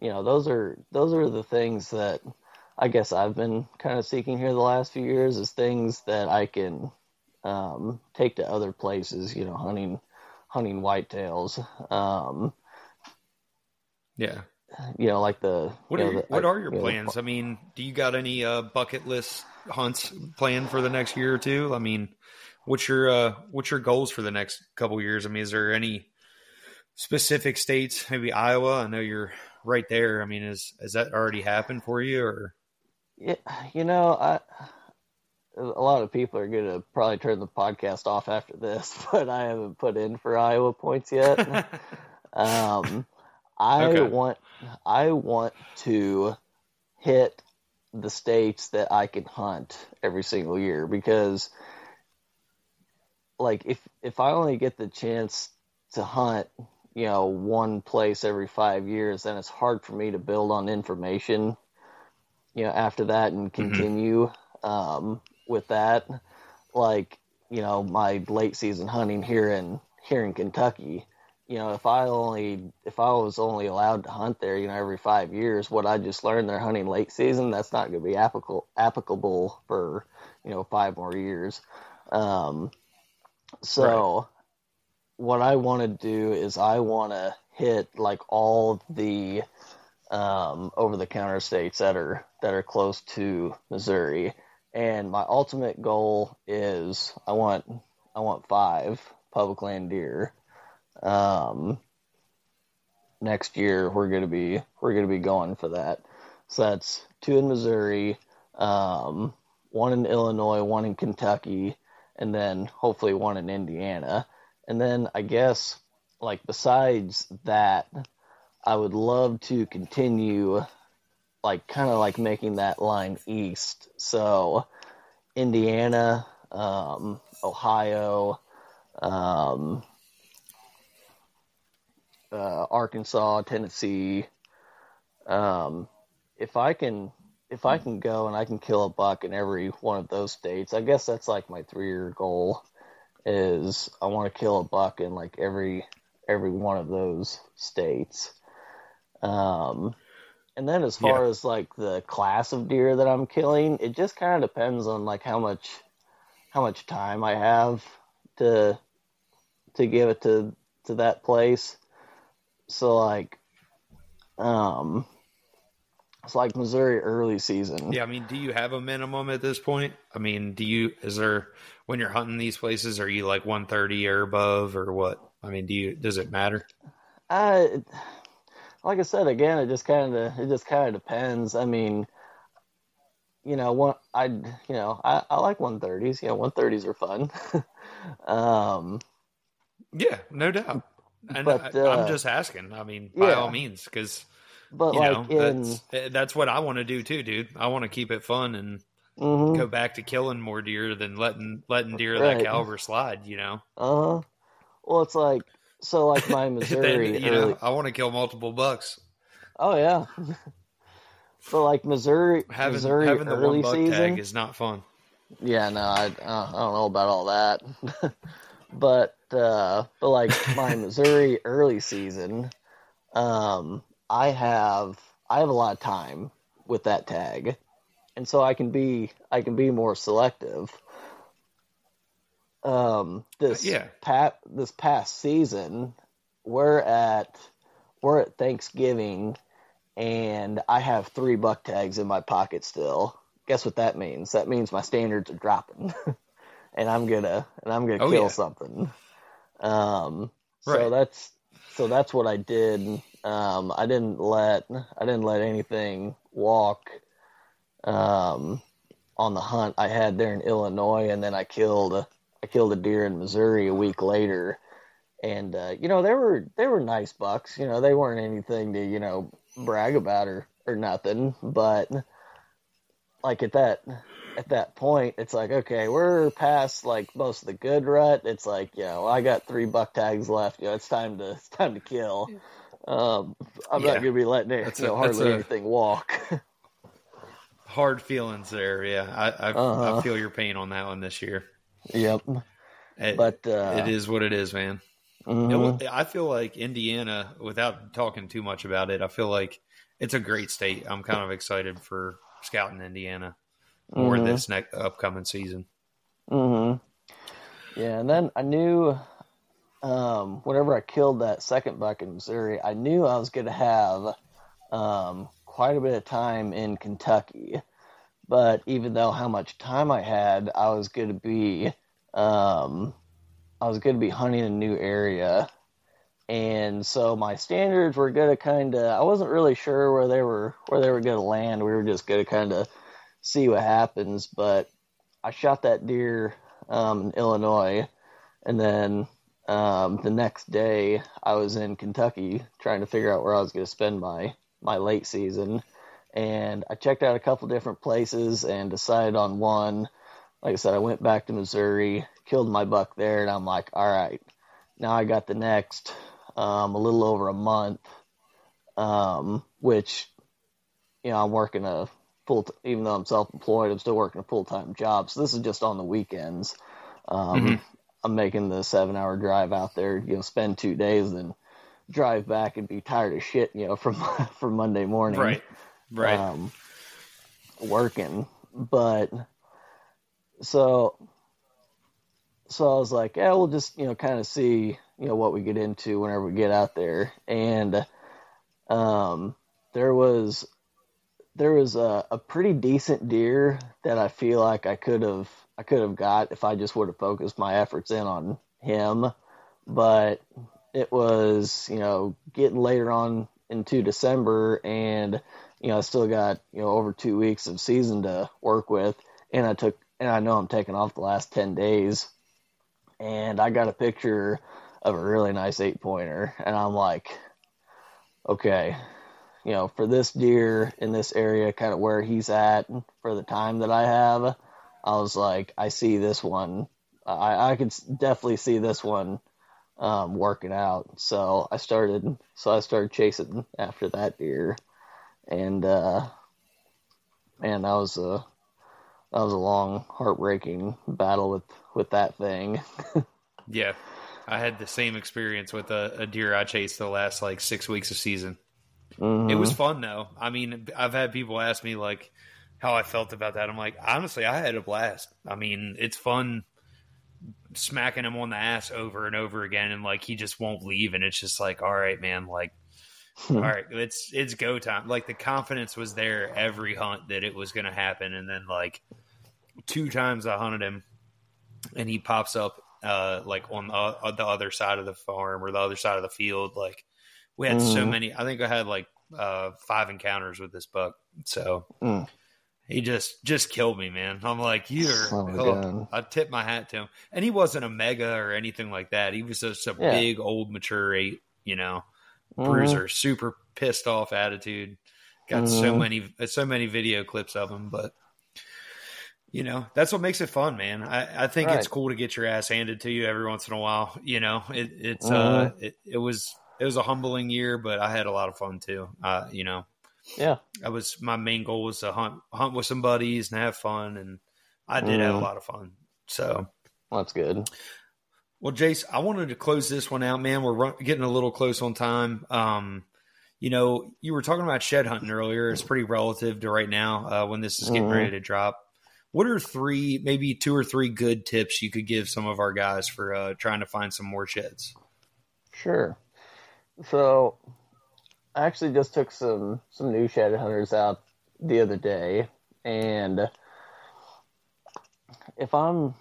you know those are those are the things that I guess I've been kind of seeking here the last few years is things that I can um, take to other places. You know, hunting hunting whitetails. Um, yeah. You know, like the. What are know, the, what are your plans? Know, I mean, do you got any uh, bucket list hunts planned for the next year or two? I mean, what's your uh, what's your goals for the next couple years? I mean, is there any specific states? Maybe Iowa. I know you're right there. I mean, is has that already happened for you, or? Yeah, you know, I a lot of people are going to probably turn the podcast off after this, but I haven't put in for Iowa points yet. um, I okay. want I want to hit the states that I can hunt every single year because like if if I only get the chance to hunt, you know, one place every 5 years, then it's hard for me to build on information, you know, after that and mm-hmm. continue mm-hmm. um, with that. Like, you know, my late season hunting here in here in Kentucky, you know, if I only if I was only allowed to hunt there, you know, every five years, what I just learned they're hunting late season, that's not going to be applicable applicable for you know five more years. Um, so, right. what I want to do is I want to hit like all the um, over the counter states that are that are close to Missouri, and my ultimate goal is I want I want five public land deer um, next year we're gonna be we're gonna be going for that. So that's two in Missouri, um, one in Illinois, one in Kentucky, and then hopefully one in Indiana. And then I guess like besides that, I would love to continue like kind of like making that line east. So Indiana, um, Ohio, um, uh, Arkansas, Tennessee. Um, if I can, if I can go and I can kill a buck in every one of those states, I guess that's like my three-year goal. Is I want to kill a buck in like every every one of those states. Um, and then as far yeah. as like the class of deer that I'm killing, it just kind of depends on like how much how much time I have to to give it to to that place. So like um it's like Missouri early season. Yeah, I mean, do you have a minimum at this point? I mean, do you is there when you're hunting these places, are you like 130 or above or what? I mean, do you does it matter? Uh like I said again, it just kind of it just kind of depends. I mean, you know, one I you know I, I like 130s. Yeah, 130s are fun. um, yeah, no doubt. And but, uh, I, am just asking. I mean, by yeah. all means, because but you like know, in, that's, eh, that's what I want to do too, dude. I want to keep it fun and mm-hmm. go back to killing more deer than letting letting deer right. that caliber slide. You know. Uh huh. Well, it's like so, like my Missouri. then, you early... know, I want to kill multiple bucks. Oh yeah. So like Missouri, having, Missouri having the early one season tag is not fun. Yeah, no, I, I don't know about all that, but uh, but like my Missouri early season, um, I have I have a lot of time with that tag, and so I can be I can be more selective. Um, this yeah. pat this past season, we're at we're at Thanksgiving and I have three buck tags in my pocket still. Guess what that means? That means my standards are dropping, and I'm gonna and I'm gonna oh, kill yeah. something. Um, right. so that's so that's what I did. Um, I didn't let I didn't let anything walk um, on the hunt I had there in Illinois, and then I killed I killed a deer in Missouri a week later, and uh, you know they were they were nice bucks. You know they weren't anything to you know brag about or or nothing, but like at that at that point, it's like okay, we're past like most of the good rut. It's like you know I got three buck tags left. You know it's time to it's time to kill. Um, I'm yeah. not gonna be letting it, you know, hardly a, anything walk. hard feelings there. Yeah, I I, uh-huh. I, feel your pain on that one this year. Yep. It, but uh, it is what it is, man. Mm-hmm. It, I feel like Indiana, without talking too much about it, I feel like it's a great state. I'm kind of excited for scouting Indiana for mm-hmm. this next upcoming season. hmm Yeah, and then I knew um, whenever I killed that second buck in Missouri, I knew I was going to have um, quite a bit of time in Kentucky. But even though how much time I had, I was going to be um, I was going to be hunting a new area. And so my standards were going to kind of, I wasn't really sure where they were, where they were going to land. We were just going to kind of see what happens. But I shot that deer um, in Illinois. And then um, the next day I was in Kentucky trying to figure out where I was going to spend my, my late season. And I checked out a couple different places and decided on one. Like I said, I went back to Missouri, killed my buck there, and I'm like, all right, now I got the next um, a little over a month, um, which you know I'm working a full t- even though I'm self-employed, I'm still working a full-time job. So this is just on the weekends. Um, mm-hmm. I'm making the seven-hour drive out there, you know, spend two days, then drive back and be tired of shit, you know, from from Monday morning, right, right, um, working. But so so I was like, yeah, we'll just you know kind of see you know what we get into whenever we get out there, and um, there was there was a, a pretty decent deer that I feel like I could have I could have got if I just would have focused my efforts in on him, but it was you know getting later on into December and you know I still got you know over two weeks of season to work with, and I took and I know I'm taking off the last ten days. And I got a picture of a really nice eight pointer, and I'm like, okay, you know, for this deer in this area, kind of where he's at for the time that I have, I was like, I see this one. I, I could definitely see this one um, working out. So I started, so I started chasing after that deer, and uh, man, that was a that was a long, heartbreaking battle with with that thing. yeah, I had the same experience with a, a, deer I chased the last like six weeks of season. Mm-hmm. It was fun though. I mean, I've had people ask me like, how I felt about that. I'm like, honestly, I had a blast. I mean, it's fun smacking him on the ass over and over again, and like he just won't leave, and it's just like, all right, man, like. all right, it's it's go time. Like the confidence was there every hunt that it was going to happen, and then like two times I hunted him, and he pops up uh, like on the, uh, the, other side of the farm or the other side of the field. Like we had mm. so many. I think I had like uh, five encounters with this buck. So mm. he just just killed me, man. I'm like, you're. Oh I tip my hat to him, and he wasn't a mega or anything like that. He was just a yeah. big old mature eight, you know, mm-hmm. bruiser, super pissed off attitude. Got mm-hmm. so many so many video clips of him, but you know that's what makes it fun man i, I think right. it's cool to get your ass handed to you every once in a while you know it, it's uh mm-hmm. it, it was it was a humbling year but i had a lot of fun too uh you know yeah i was my main goal was to hunt hunt with some buddies and have fun and i did mm. have a mm-hmm. lot of fun so that's good well jace i wanted to close this one out man we're run, getting a little close on time um you know you were talking about shed hunting earlier it's pretty relative to right now uh, when this is getting mm. ready to drop what are three, maybe two or three good tips you could give some of our guys for uh, trying to find some more sheds? Sure. So, I actually just took some some new shed hunters out the other day, and if I'm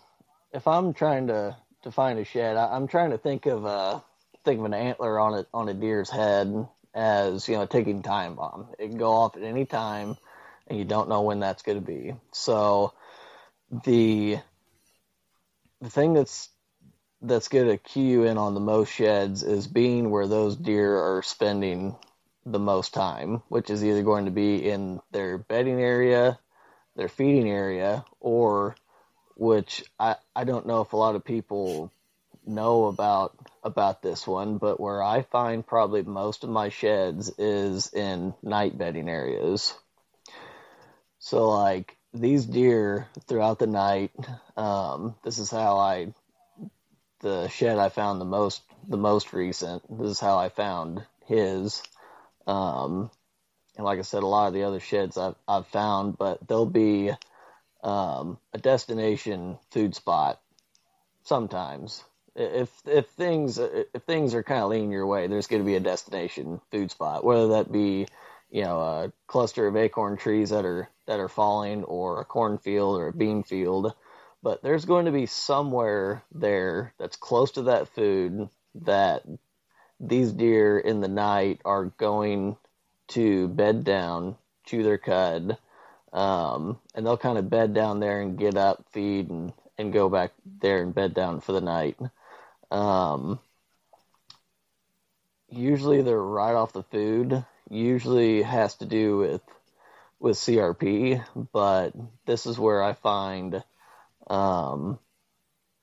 if I'm trying to to find a shed, I, am trying to think of a think of an antler on it on a deer's head as you know a ticking time bomb. It can go off at any time and you don't know when that's going to be. So the the thing that's that's going to cue you in on the most sheds is being where those deer are spending the most time, which is either going to be in their bedding area, their feeding area, or which I, I don't know if a lot of people know about about this one, but where I find probably most of my sheds is in night bedding areas. So like these deer throughout the night, um, this is how I the shed I found the most the most recent. This is how I found his. Um, and like I said, a lot of the other sheds I've, I've found, but there'll be um, a destination food spot sometimes. If if things if things are kind of leaning your way, there's going to be a destination food spot, whether that be you know a cluster of acorn trees that are that are falling or a cornfield or a bean field but there's going to be somewhere there that's close to that food that these deer in the night are going to bed down chew their cud um, and they'll kind of bed down there and get up feed and, and go back there and bed down for the night. Um, usually they're right off the food. Usually has to do with with CRP, but this is where I find um,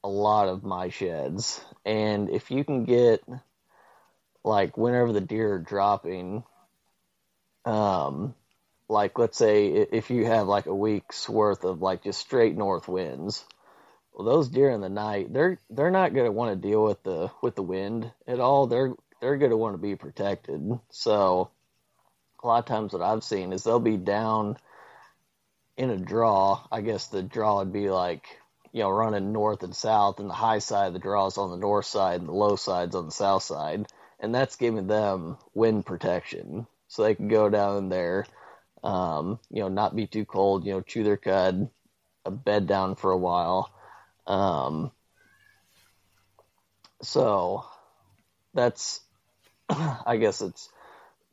a lot of my sheds. And if you can get like whenever the deer are dropping, um, like let's say if you have like a week's worth of like just straight north winds, well, those deer in the night they're they're not going to want to deal with the with the wind at all. They're they're going to want to be protected. So a lot of times what I've seen is they'll be down in a draw. I guess the draw would be like, you know, running north and south, and the high side of the draw is on the north side, and the low side's on the south side. And that's giving them wind protection. So they can go down there, um, you know, not be too cold, you know, chew their cud, a bed down for a while. Um, so that's, I guess it's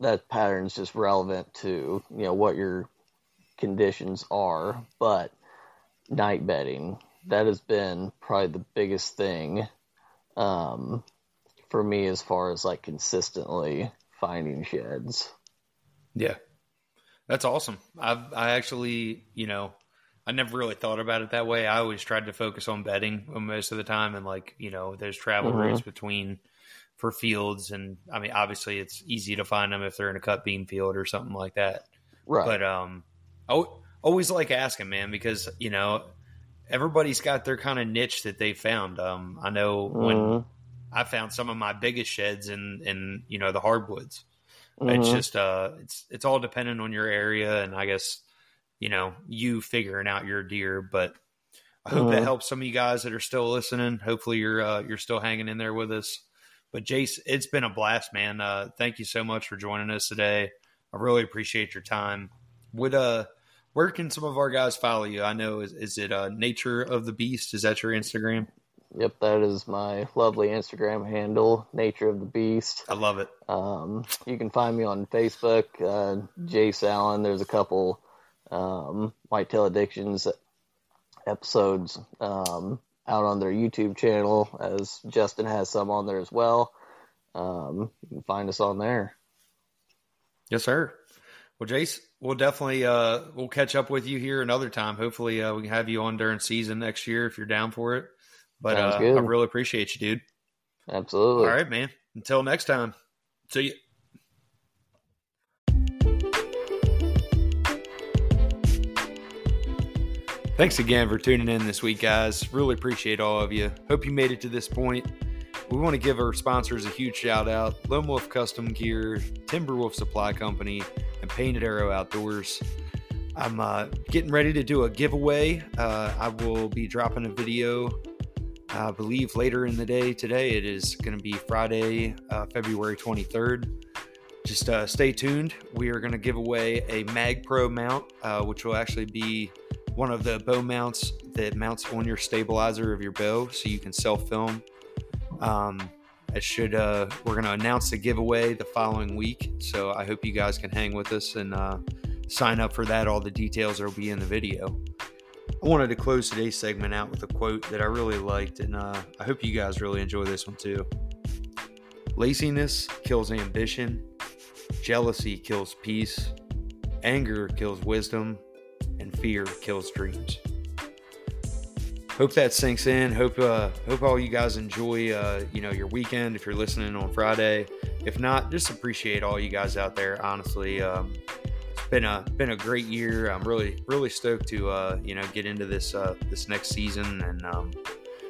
that pattern's just relevant to you know what your conditions are, but night bedding that has been probably the biggest thing um, for me as far as like consistently finding sheds. Yeah, that's awesome. I've I actually you know I never really thought about it that way. I always tried to focus on bedding most of the time, and like you know, there's travel mm-hmm. routes between for fields, and I mean, obviously, it's easy to find them if they're in a cut bean field or something like that. Right. But um, I always like asking, man, because you know everybody's got their kind of niche that they found. Um, I know mm-hmm. when I found some of my biggest sheds in in you know the hardwoods. Mm-hmm. It's just uh, it's it's all dependent on your area, and I guess you know you figuring out your deer. But I hope uh-huh. that helps some of you guys that are still listening. Hopefully you're uh, you're still hanging in there with us. But Jace, it's been a blast, man. Uh, thank you so much for joining us today. I really appreciate your time. Would uh, where can some of our guys follow you? I know is, is it uh, Nature of the Beast? Is that your Instagram? Yep, that is my lovely Instagram handle, Nature of the Beast. I love it. Um, you can find me on Facebook, uh, Jace Allen. There's a couple um, Whitetail Addictions episodes um, out on their YouTube channel, as Justin has some on there as well. Um, you can find us on there. Yes, sir. Well, Jace, we'll definitely uh, we'll catch up with you here another time. Hopefully, uh, we can have you on during season next year if you're down for it. But uh, I really appreciate you, dude. Absolutely. All right, man. Until next time. See you. Thanks again for tuning in this week, guys. Really appreciate all of you. Hope you made it to this point. We want to give our sponsors a huge shout out Lone Wolf Custom Gear, Timberwolf Supply Company, Painted Arrow Outdoors. I'm uh, getting ready to do a giveaway. Uh, I will be dropping a video, I believe, later in the day today. It is going to be Friday, uh, February 23rd. Just uh, stay tuned. We are going to give away a Mag Pro mount, uh, which will actually be one of the bow mounts that mounts on your stabilizer of your bow so you can self film. Um, it should, uh, we're going to announce the giveaway the following week. So I hope you guys can hang with us and uh, sign up for that. All the details will be in the video. I wanted to close today's segment out with a quote that I really liked, and uh, I hope you guys really enjoy this one too. Laziness kills ambition, jealousy kills peace, anger kills wisdom, and fear kills dreams. Hope that sinks in. Hope uh, hope all you guys enjoy uh, you know your weekend if you're listening on Friday. If not, just appreciate all you guys out there. Honestly, um, it's been a been a great year. I'm really really stoked to uh, you know get into this uh, this next season and um,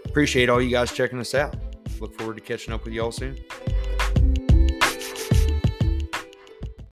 appreciate all you guys checking us out. Look forward to catching up with y'all soon.